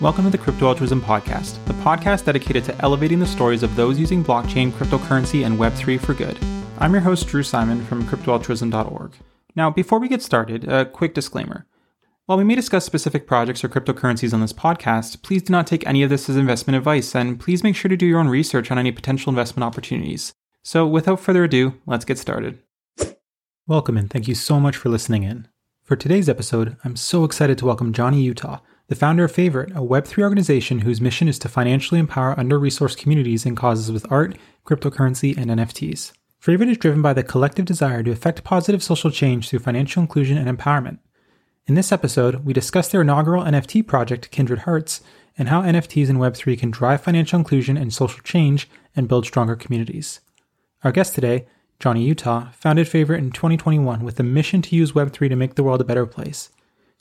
Welcome to the Crypto Altruism Podcast, the podcast dedicated to elevating the stories of those using blockchain, cryptocurrency, and Web3 for good. I'm your host, Drew Simon from cryptoaltruism.org. Now, before we get started, a quick disclaimer. While we may discuss specific projects or cryptocurrencies on this podcast, please do not take any of this as investment advice, and please make sure to do your own research on any potential investment opportunities. So, without further ado, let's get started. Welcome and thank you so much for listening in. For today's episode, I'm so excited to welcome Johnny Utah, the founder of Favrit, a Web3 organization whose mission is to financially empower under resourced communities and causes with art, cryptocurrency, and NFTs. Favrit is driven by the collective desire to effect positive social change through financial inclusion and empowerment. In this episode, we discuss their inaugural NFT project, Kindred Hearts, and how NFTs and Web3 can drive financial inclusion and social change and build stronger communities. Our guest today, Johnny Utah, founded Favrit in 2021 with the mission to use Web3 to make the world a better place.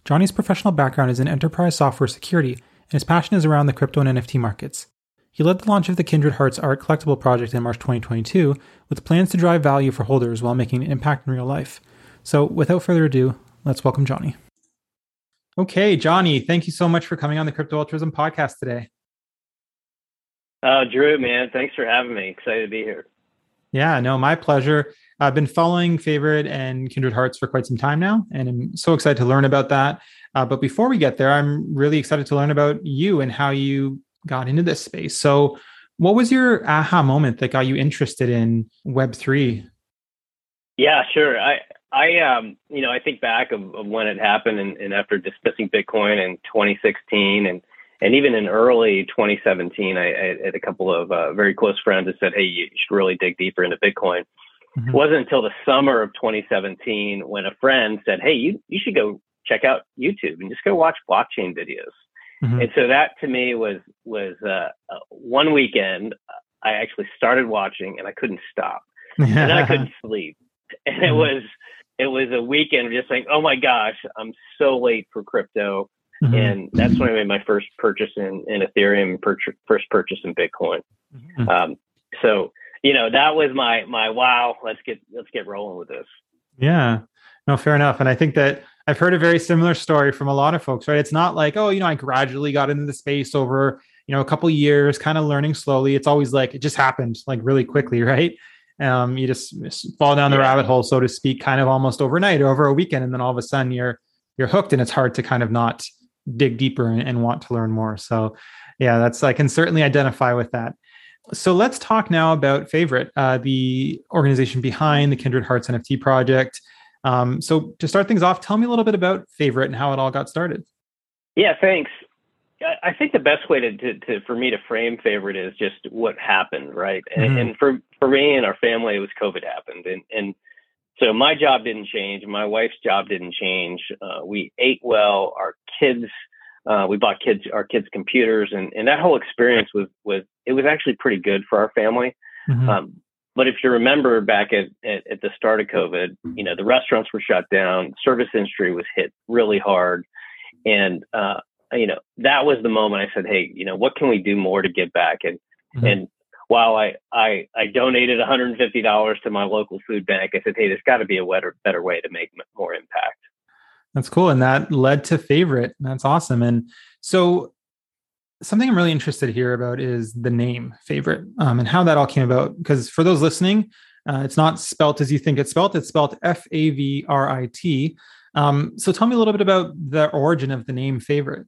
Johnny's professional background is in enterprise software security, and his passion is around the crypto and NFT markets. He led the launch of the Kindred Hearts art collectible project in March 2022 with plans to drive value for holders while making an impact in real life. So, without further ado, let's welcome Johnny. Okay, Johnny, thank you so much for coming on the Crypto Altruism podcast today. Uh, Drew, man, thanks for having me. Excited to be here. Yeah, no, my pleasure. I've been following Favrit and Kindred Hearts for quite some time now, and I'm so excited to learn about that. Uh, but before we get there, I'm really excited to learn about you and how you got into this space. So, what was your aha moment that got you interested in Web three? Yeah, sure. I I um you know I think back of, of when it happened and, and, after dismissing Bitcoin in 2016 and and even in early 2017, I, I had a couple of uh, very close friends that said, "Hey, you should really dig deeper into Bitcoin." Mm-hmm. It wasn't until the summer of 2017 when a friend said, "Hey, you you should go check out YouTube and just go watch blockchain videos." Mm-hmm. And so that to me was was uh, uh, one weekend. I actually started watching and I couldn't stop, and then I couldn't sleep, and it mm-hmm. was it was a weekend of just like, "Oh my gosh, I'm so late for crypto." Mm-hmm. And that's when I made my first purchase in, in Ethereum, per- first purchase in Bitcoin. Mm-hmm. Um, so you know that was my my wow let's get let's get rolling with this yeah no fair enough and i think that i've heard a very similar story from a lot of folks right it's not like oh you know i gradually got into the space over you know a couple years kind of learning slowly it's always like it just happened like really quickly right um you just fall down the yeah. rabbit hole so to speak kind of almost overnight or over a weekend and then all of a sudden you're you're hooked and it's hard to kind of not dig deeper and, and want to learn more so yeah that's i can certainly identify with that so let's talk now about Favrit, uh, the organization behind the Kindred Hearts NFT project. Um, so to start things off, tell me a little bit about Favrit and how it all got started. Yeah, thanks. I think the best way to, to, to for me to frame Favrit is just what happened, right? Mm-hmm. And, and, for for me and our family, it was COVID happened, and and so my job didn't change, my wife's job didn't change. Uh, we ate well, our kids uh, we bought kids our kids computers, and and that whole experience was was it was actually pretty good for our family. Mm-hmm. Um, but if you remember back at, at, at the start of COVID, you know the restaurants were shut down, service industry was hit really hard, and uh, you know that was the moment I said, hey, you know what can we do more to give back? And mm-hmm. and while I, I I donated $150 to my local food bank, I said, hey, there's got to be a better better way to make more impact. That's cool. And that led to Favrit. That's awesome. And so something I'm really interested here about is the name Favrit um, and how that all came about. Because for those listening, uh, it's not spelt as you think it's spelt. It's spelled F A V R I T. Um, so tell me a little bit about the origin of the name Favrit.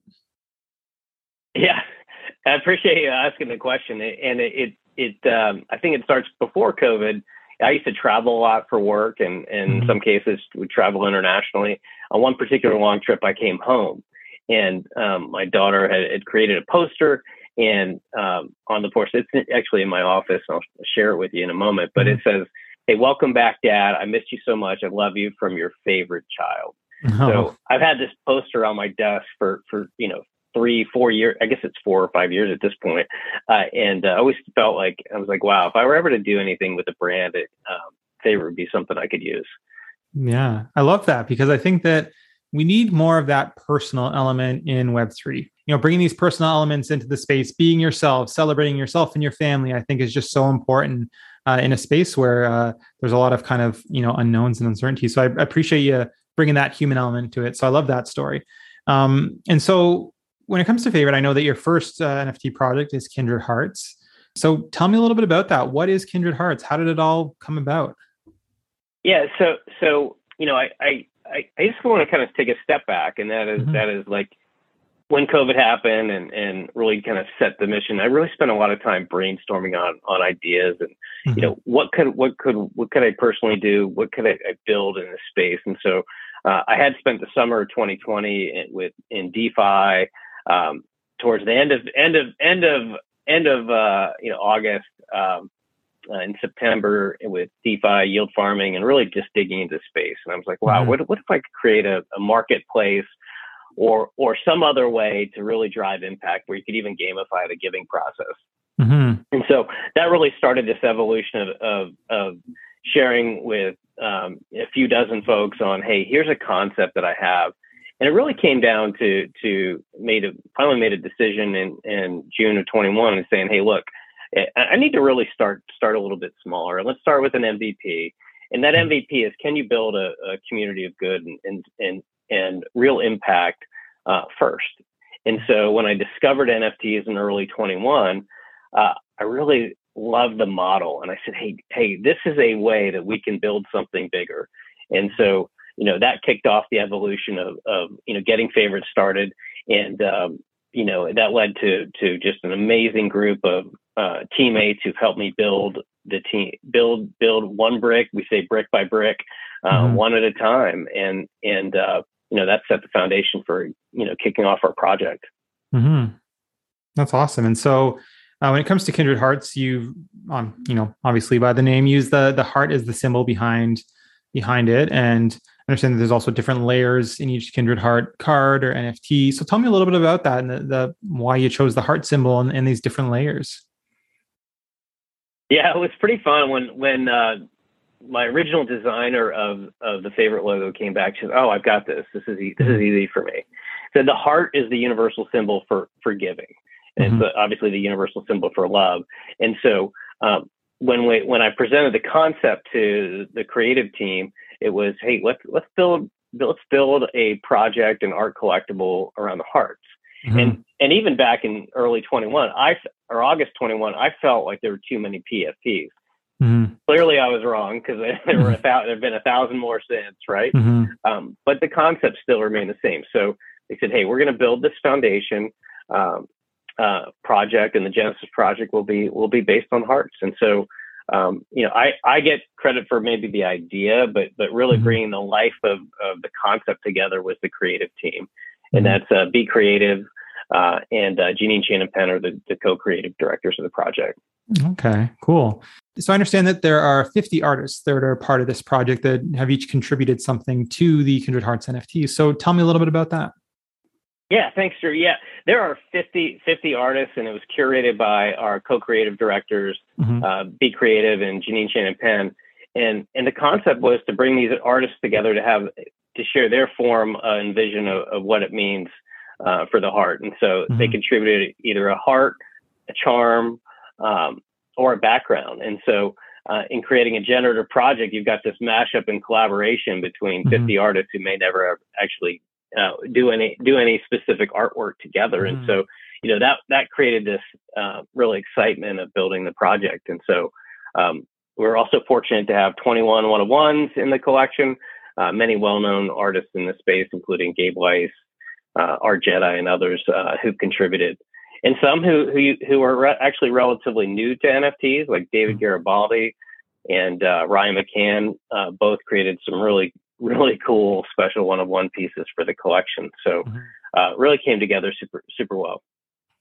Yeah, I appreciate you asking the question. And it, it, it um, I think it starts before COVID. I used to travel a lot for work and, and mm-hmm. in some cases would travel internationally. On one particular long trip, I came home and um, my daughter had, had, created a poster and um, on the porch, it's actually in my office. I'll share it with you in a moment, but mm-hmm. it says, Hey, welcome back, Dad. I missed you so much. I love you from your favorite child. Oh. So I've had this poster on my desk for, for, you know, three, four years. I guess it's four or five years at this point. Uh, and uh, I always felt like I was like, wow, if I were ever to do anything with a brand, it, um, favor would be something I could use. Yeah, I love that because I think that we need more of that personal element in Web3. You know, bringing these personal elements into the space, being yourself, celebrating yourself and your family, I think is just so important uh, in a space where uh, there's a lot of kind of you know unknowns and uncertainty. So I, appreciate you bringing that human element to it. So I love that story. Um, and so when it comes to Favrit, I know that your first uh, NFT project is Kindred Hearts. So tell me a little bit about that. What is Kindred Hearts? How did it all come about? Yeah, so so you know, I I I just want to kind of take a step back, and that is, mm-hmm. that is like when COVID happened and and really kind of set the mission. I really spent a lot of time brainstorming on on ideas and mm-hmm. you know what could what could what could I personally do? What could I, I build in this space? And so uh, I had spent the summer of 2020 in, with in DeFi. Um, towards the end of end of end of end of uh, you know August um, uh, in September with DeFi yield farming and really just digging into space. And I was like, wow, mm-hmm. what what if I could create a, a marketplace or or some other way to really drive impact where you could even gamify the giving process. Mm-hmm. And so that really started this evolution of of, of sharing with um, a few dozen folks on, hey, here's a concept that I have and it really came down to to made a finally made a decision in in June of 21 and saying, hey, look, I need to really start start a little bit smaller. Let's start with an MVP, and that MVP is can you build a, a community of good and and and, and real impact uh, first. And so when I discovered NFTs in early 21, uh, I really loved the model, and I said, hey, hey, this is a way that we can build something bigger. And so you know that kicked off the evolution of, of you know getting Favrits started. And um, you know that led to to just an amazing group of uh, teammates who've helped me build the team build build one brick. We say brick by brick uh, mm-hmm. one at a time. And and uh, you know that set the foundation for you know kicking off our project. Mm-hmm. that's awesome. And so uh, when it comes to kindred hearts you um, you know obviously by the name use the the heart is the symbol behind behind it. And understand that there's also different layers in each kindred heart card or nft so tell me a little bit about that and the, the why you chose the heart symbol and, and, these different layers. Yeah it was pretty fun when when uh, my original designer of of the Favrit logo came back. She said oh i've got this. This is e- this is mm-hmm. easy for me. Said the heart is the universal symbol for for giving. And mm-hmm. it's obviously the universal symbol for love. And so um, when we when i presented the concept to the creative team it was, hey, let's let's build let's build a project, an art collectible around the hearts. Mm-hmm. And and even back in early 21, I or August 21, I felt like there were too many PFPs. Mm-hmm. Clearly, I was wrong because there were a thousand, there have been a thousand more since, right? Mm-hmm. Um, but the concept still remained the same. So they said, "Hey, we're going to build this foundation um, uh, project, and the Genesis project will be will be based on hearts." And so um, you know, I, I get credit for maybe the idea, but but really mm-hmm. bringing the life of, of the concept together was the creative team, and mm-hmm. that's uh, Be Creative uh, and uh, Jeanine Shannon Penn are the, the co-creative directors of the project. Okay, cool. So I understand that there are 50 artists that are part of this project that have each contributed something to the Kindred Hearts NFT. So tell me a little bit about that. Yeah, thanks, Drew. Yeah, there are 50, 50 artists, and it was curated by our co-creative directors, mm-hmm. uh, Be Creative and Janine Shannon Penn. And and the concept was to bring these artists together to have to share their form uh, and vision of, of, what it means uh, for the heart. And so mm-hmm. they contributed either a heart, a charm, um, or a background. And so uh, in creating a generative project, you've got this mashup and collaboration between mm-hmm. 50 artists who may never have actually uh, do any do any specific artwork together. Mm. And so, you know, that that created this uh, real excitement of building the project. And so, um, we're also fortunate to have 21 one of ones in the collection. Uh, many well-known artists in the space, including Gabe Weiss, uh, Art Jedi, and others uh, who contributed. And some who who who are re- actually relatively new to NFTs, like David mm. Garibaldi and uh, Ryan McCann, uh, both created some really really cool special one of one pieces for the collection. So mm-hmm. uh, really came together super super well.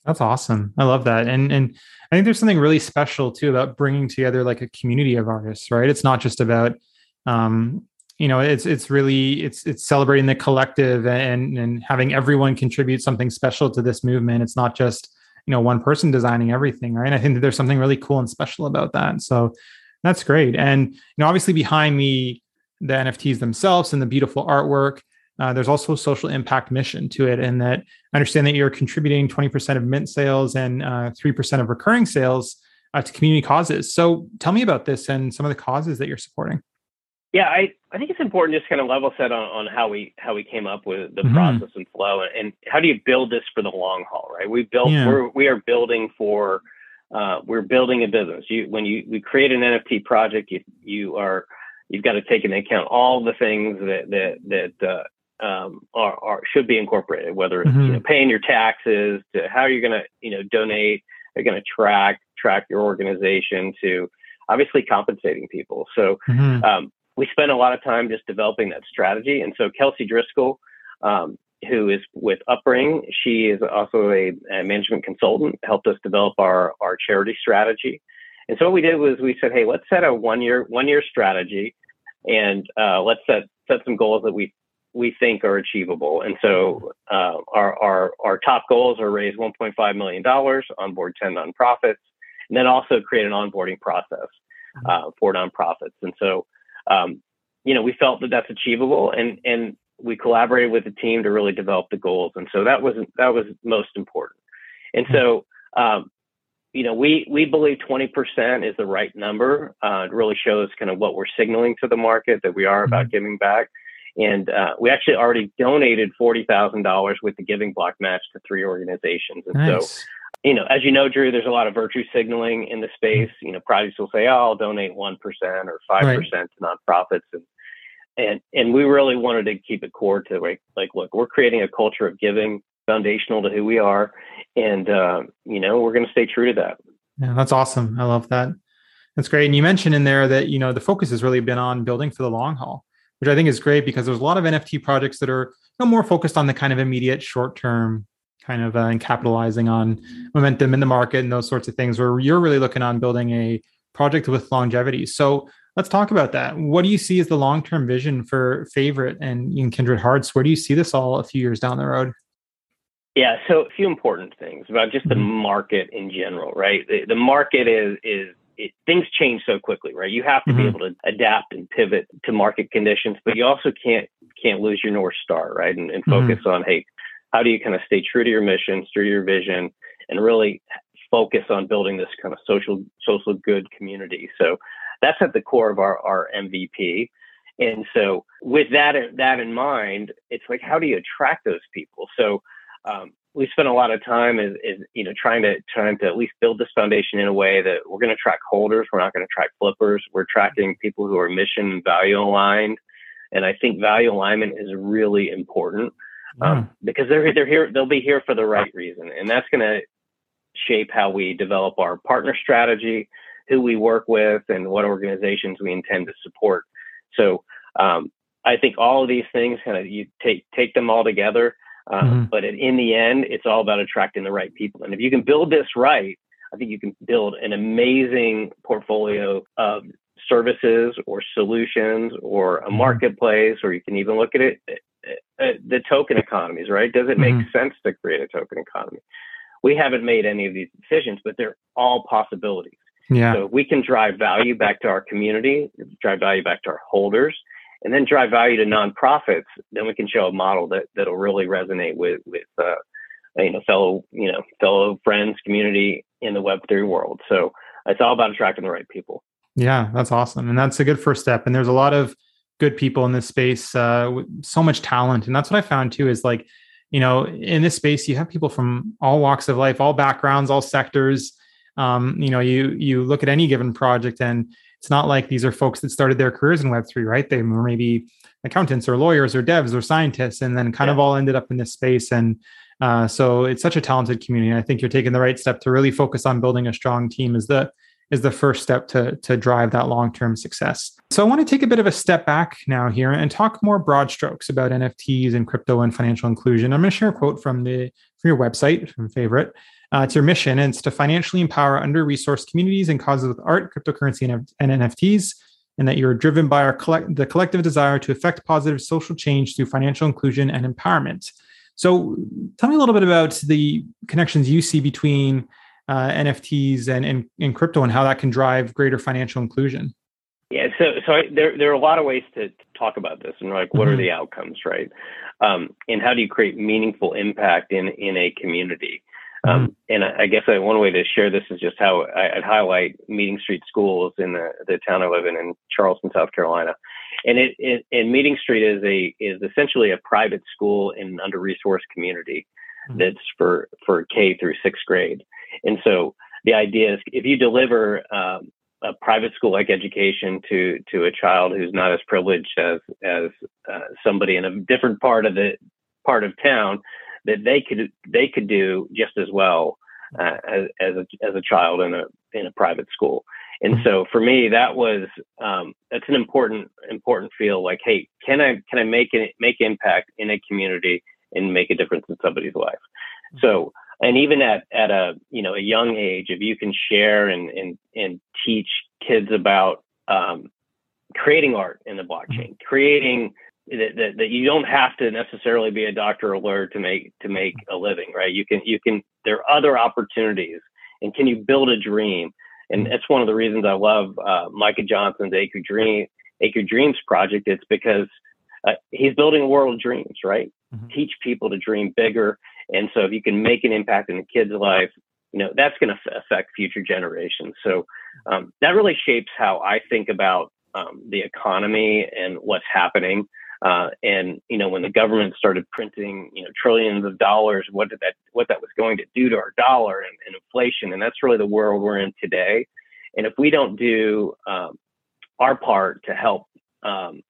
That's awesome. I love that. And and I think there's something really special too about bringing together like a community of artists, right? It's not just about um you know, it's it's really it's it's celebrating the collective and and having everyone contribute something special to this movement. It's not just, you know, one person designing everything, right? And I think that there's something really cool and special about that. So that's great. And you know, obviously behind the the NFTs themselves and the beautiful artwork. Uh, there's also a social impact mission to it, and that I understand that you're contributing 20% of mint sales and uh, 3% of recurring sales uh, to community causes. So tell me about this and some of the causes that you're supporting. Yeah, I, I think it's important just kind of level set on, on how we how we came up with the mm-hmm. process and flow and, and, how do you build this for the long haul, right? We built yeah. we're we are building for uh, we're building a business. You when you we create an NFT project, you you are you've got to take into account all the things that that that uh, um, are, are should be incorporated, whether it's mm-hmm. you know, paying your taxes to how you're going to you know donate, you're going to track track your organization to obviously compensating people. So mm-hmm. um, we spent a lot of time just developing that strategy. And so Kelsey Driscoll, um, who is with Upring, she is also a, a, management consultant, helped us develop our, our charity strategy. And so what we did was we said, hey, let's set a one year one year strategy, and uh, let's set set some goals that we we think are achievable. And so uh, our, our our top goals are raise 1.5 million dollars, onboard 10 nonprofits, and then also create an onboarding process uh, for nonprofits. And so um, you know, we felt that that's achievable and, and we collaborated with the team to really develop the goals. And so that was, that was most important. And so, um, you know, we, we believe 20% is the right number. Uh, it really shows kind of what we're signaling to the market that we are about mm-hmm. giving back. And uh, we actually already donated $40,000 with the Giving Block match to three organizations. And nice. so you know, as you know, Drew, there's a lot of virtue signaling in the space. You know, projects will say, "Oh, I'll donate one percent or five percent to nonprofits," and and and we really wanted to keep it core to like, like, look, we're creating a culture of giving, foundational to who we are, and uh, you know, we're going to stay true to that. Yeah, that's awesome. I love that. That's great. And you mentioned in there that you know the focus has really been on building for the long haul, which I think is great because there's a lot of NFT projects that are you know, more focused on the kind of immediate short term kind of uh, and capitalizing on momentum in the market and those sorts of things where you're really looking on building a project with longevity so let's talk about that what do you see as the long-term vision for Favrit and in kindred hearts where do you see this all a few years down the road yeah so a few important things about just the mm-hmm. market in general right the, the market is is it, things change so quickly, right? You have to mm-hmm. be able to adapt and pivot to market conditions, but you also can't can't lose your north star, right? And, and mm-hmm. focus mm-hmm. on, hey, how do you kind of stay true to your mission, true to your vision, and really focus on building this kind of social social good community? So that's at the core of our, our MVP. And so with that that in mind, it's like how do you attract those people? So um, we spent a lot of time is, is you know trying to trying to at least build this foundation in a way that we're going to track holders. We're not going to track flippers. We're tracking people who are mission and value aligned. And I think value alignment is really important um, because they're they're here they'll be here for the right reason, and that's going to shape how we develop our partner strategy, who we work with, and what organizations we intend to support. So um, I think all of these things kind of you take take them all together, uh, mm-hmm. but in the end, it's all about attracting the right people. And if you can build this right, I think you can build an amazing portfolio of services or solutions or a mm-hmm. marketplace, or you can even look at it uh, the token economies, right? Does it make mm-hmm. sense to create a token economy? We haven't made any of these decisions, but they're all possibilities. Yeah. So we can drive value back to our community, drive value back to our holders, and then drive value to nonprofits. Then we can show a model that that'll really resonate with with uh, you know fellow you know fellow friends, community in the Web three world. So it's all about attracting the right people. Yeah, that's awesome, and that's a good first step. And there's a lot of good people in this space, uh, with so much talent. And that's what I found too is like, you know, in this space, you have people from all walks of life, all backgrounds, all sectors. Um, you know, you you look at any given project, and it's not like these are folks that started their careers in Web three, right? They were maybe accountants or lawyers or devs or scientists, and then kind yeah. of all ended up in this space. And uh, so it's such a talented community. I think you're taking the right step to really focus on building a strong team. Is the is the first step to, to drive that long-term success. So I want to take a bit of a step back now here and talk more broad strokes about NFTs and crypto and financial inclusion. I'm going to share a quote from the from your website, from Favrit. Uh, it's your mission, and it's to financially empower under-resourced communities and causes with art, cryptocurrency, and, and NFTs, and that you're driven by our collect- the collective desire to affect positive social change through financial inclusion and empowerment. So, tell me a little bit about the connections you see between uh, NFTs and, and, and crypto and how that can drive greater financial inclusion? Yeah, so so I, there there are a lot of ways to, to talk about this, and like, what mm-hmm. are the outcomes, right? Um, and how do you create meaningful impact in in a community? Um, mm-hmm. and I, I guess I, one way to share this is just how I, would highlight Meeting Street Schools in the, the town I live in in Charleston, South Carolina. and it, it and Meeting Street is a is essentially a private school in an under resourced community mm-hmm. that's for for K through sixth grade. And so the idea is if you deliver um, a private school like education to to a child who's not as privileged as as uh, somebody in a different part of the part of town that they could they could do just as well uh, as as a, as a child in a in a private school. And mm-hmm. so for me, that was um, that's an important important feel. Like, hey, can I can I make an make impact in a community and make a difference in somebody's life? Mm-hmm. So and even at at a you know a young age, if you can share and and and teach kids about um, creating art in the blockchain, mm-hmm. creating that, that, that you don't have to necessarily be a doctor or lawyer to make to make a living, right? You can you can there are other opportunities, and can you build a dream? And that's one of the reasons I love uh, Micah Johnson's Aku Dream Aku Dreams project. It's because uh, he's building a world of dreams, right? Mm-hmm. Teach people to dream bigger and so if you can make an impact in a kid's life, you know, that's going to affect future generations. So um, that really shapes how I think about um, the economy and what's happening. Uh, and you know, when the government started printing, you know, trillions of dollars, what did that, what that was going to do to our dollar and, and inflation, and that's really the world we're in today. And if we don't do um, our part to help, um,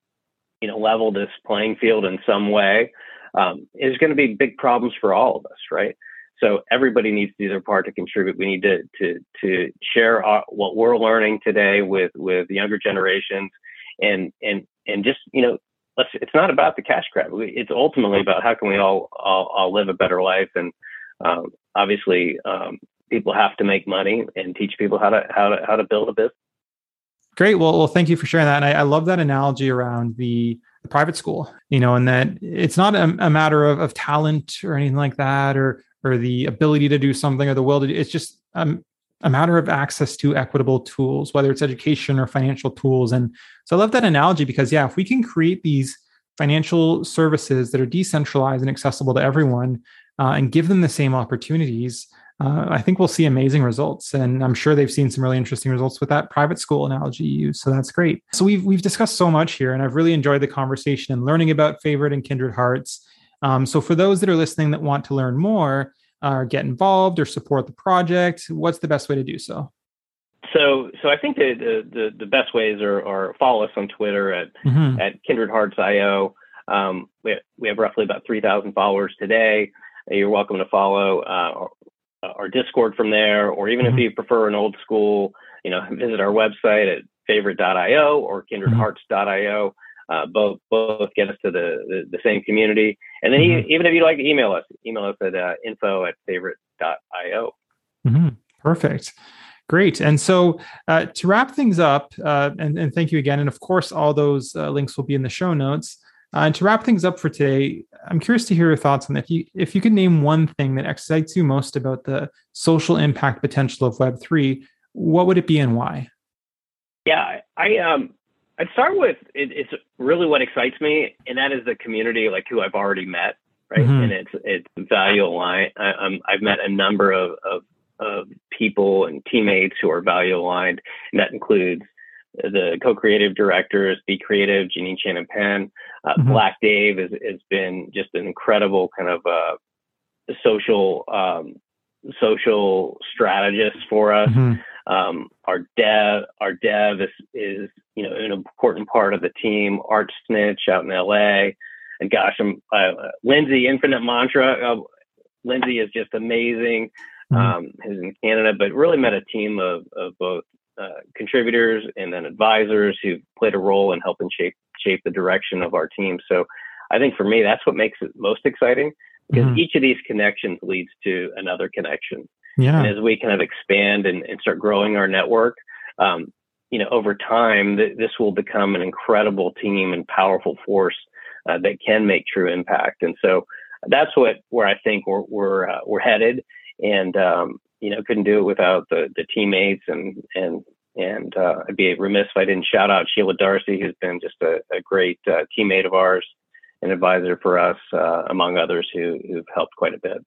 you know, level this playing field in some way, um, going to be big problems for all of us, right? So everybody needs to do their part to contribute. We need to to to share our, what we're learning today with with younger generations, and and and just you know, let's. It's not about the cash grab. It's ultimately about how can we all all, all live a better life, and um, obviously, um, people have to make money and teach people how to how to how to build a business. Great. Well, well, thank you for sharing that. And I, I love that analogy around the the private school, you know, and that it's not a, a matter of, of talent or anything like that, or or the ability to do something or the will to do. It's just um, a matter of access to equitable tools, whether it's education or financial tools. And so I love that analogy because yeah, if we can create these financial services that are decentralized and accessible to everyone uh, and give them the same opportunities, uh, I think we'll see amazing results. And I'm sure they've seen some really interesting results with that private school analogy you use. So that's great. So we've we've discussed so much here, and I've really enjoyed the conversation and learning about Favrit and Kindred Hearts. Um, so for those that are listening that want to learn more, or uh, get involved or support the project, what's the best way to do so? So, so I think the the, the best ways are, are follow us on Twitter at mm-hmm. at Kindred Hearts IO. Um, we, have, we have roughly about three thousand followers today. You're welcome to follow uh, uh, our Discord from there, or even mm-hmm. if you prefer an old school, you know, visit our website at favrit.io or kindredhearts.io. Uh, both both get us to the, the, the same community. And then mm-hmm. even if you'd like to email us, email us at uh, info at favrit.io. Mm-hmm. Perfect. Great. And so uh, to wrap things up, uh, and, and thank you again. And of course, all those uh, links will be in the show notes. Uh, and to wrap things up for today, I'm curious to hear your thoughts on that. If you if you could name one thing that excites you most about the social impact potential of Web three, what would it be and why? Yeah, I um I'd start with it, it's really what excites me, and that is the community, like who I've already met, right? Mm-hmm. And it's it's value aligned. I, um, I've met a number of, of of people and teammates who are value aligned, and that includes the co-creative directors, Be Creative, Jeannie Shannon Penn, uh, mm-hmm. Black Dave has, has been just an incredible kind of uh, social um, social strategist for us. Mm-hmm. Um, our dev, our dev is, is you know an important part of the team. Art Snitch out in L.A. And gosh, I'm uh, Lindsay Infinite Mantra. Uh, Lindsay is just amazing. Mm-hmm. Um, who's in Canada, but really met a team of, of both uh, contributors and then advisors who played a role in helping shape shape the direction of our team. So I think for me, that's what makes it most exciting because mm-hmm. each of these connections leads to another connection. Yeah. And as we kind of expand and, and start growing our network, um, you know, over time, th- this will become an incredible team and powerful force uh, that can make true impact. And so that's what where I think we're we're uh, we're headed. And um, you know, couldn't do it without the, the teammates and, and, and, uh, I'd be remiss if I didn't shout out Sheila Darcy, who's been just a, a great uh, teammate of ours, an advisor for us, uh, among others who, who've helped quite a bit.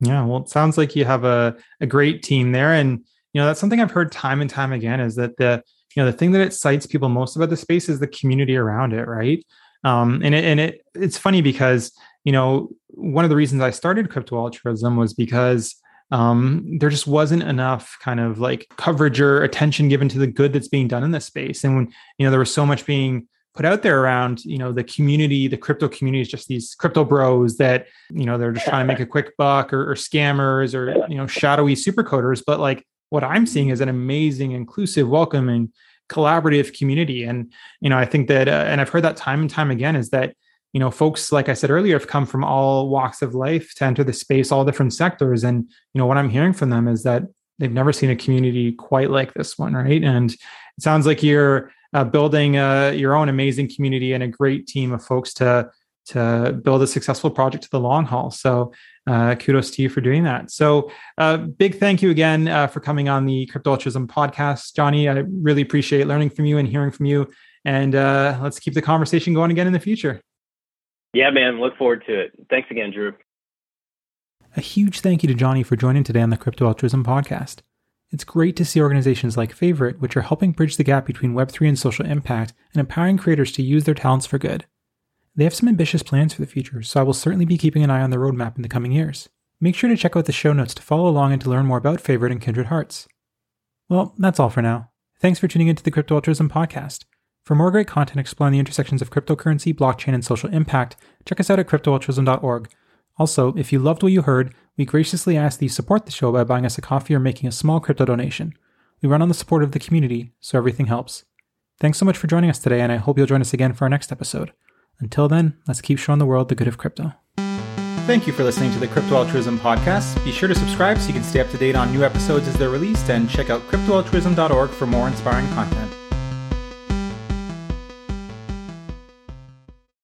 Yeah. Well, it sounds like you have a, a great team there. And, you know, that's something I've heard time and time again is that the, you know the thing that excites people most about the space is the community around it, right? Um, and it, and it it's funny because you know one of the reasons I started crypto altruism was because um, there just wasn't enough kind of like coverage or attention given to the good that's being done in this space. And when, you know, there was so much being put out there around, you know, the community, the crypto community is just these crypto bros that, you know, they're just trying to make a quick buck or, or scammers or, you know, shadowy super coders. But like what I'm seeing is an amazing, inclusive, welcoming, collaborative community. And, you know, I think that, uh, and I've heard that time and time again is that, you know folks like i said earlier have come from all walks of life to enter the space all different sectors and you know what i'm hearing from them is that they've never seen a community quite like this one right and it sounds like you're uh, building uh, your own amazing community and a great team of folks to to build a successful project to the long haul so uh, kudos to you for doing that so uh, big thank you again uh, for coming on the crypto altruism podcast johnny i really appreciate learning from you and hearing from you and uh, let's keep the conversation going again in the future yeah, man. Look forward to it. Thanks again, Drew. A huge thank you to Johnny for joining today on the Crypto Altruism podcast. It's great to see organizations like Favrit, which are helping bridge the gap between Web3 and social impact and empowering creators to use their talents for good. They have some ambitious plans for the future, so I will certainly be keeping an eye on the roadmap in the coming years. Make sure to check out the show notes to follow along and to learn more about Favrit and Kindred Hearts. Well, that's all for now. Thanks for tuning into the Crypto Altruism podcast. For more great content exploring the intersections of cryptocurrency, blockchain, and social impact, check us out at cryptoaltruism.org. Also, if you loved what you heard, we graciously ask that you support the show by buying us a coffee or making a small crypto donation. We run on the support of the community, so everything helps. Thanks so much for joining us today, and I hope you'll join us again for our next episode. Until then, let's keep showing the world the good of crypto. Thank you for listening to the Crypto Altruism podcast. Be sure to subscribe so you can stay up to date on new episodes as they're released, and check out cryptoaltruism.org for more inspiring content.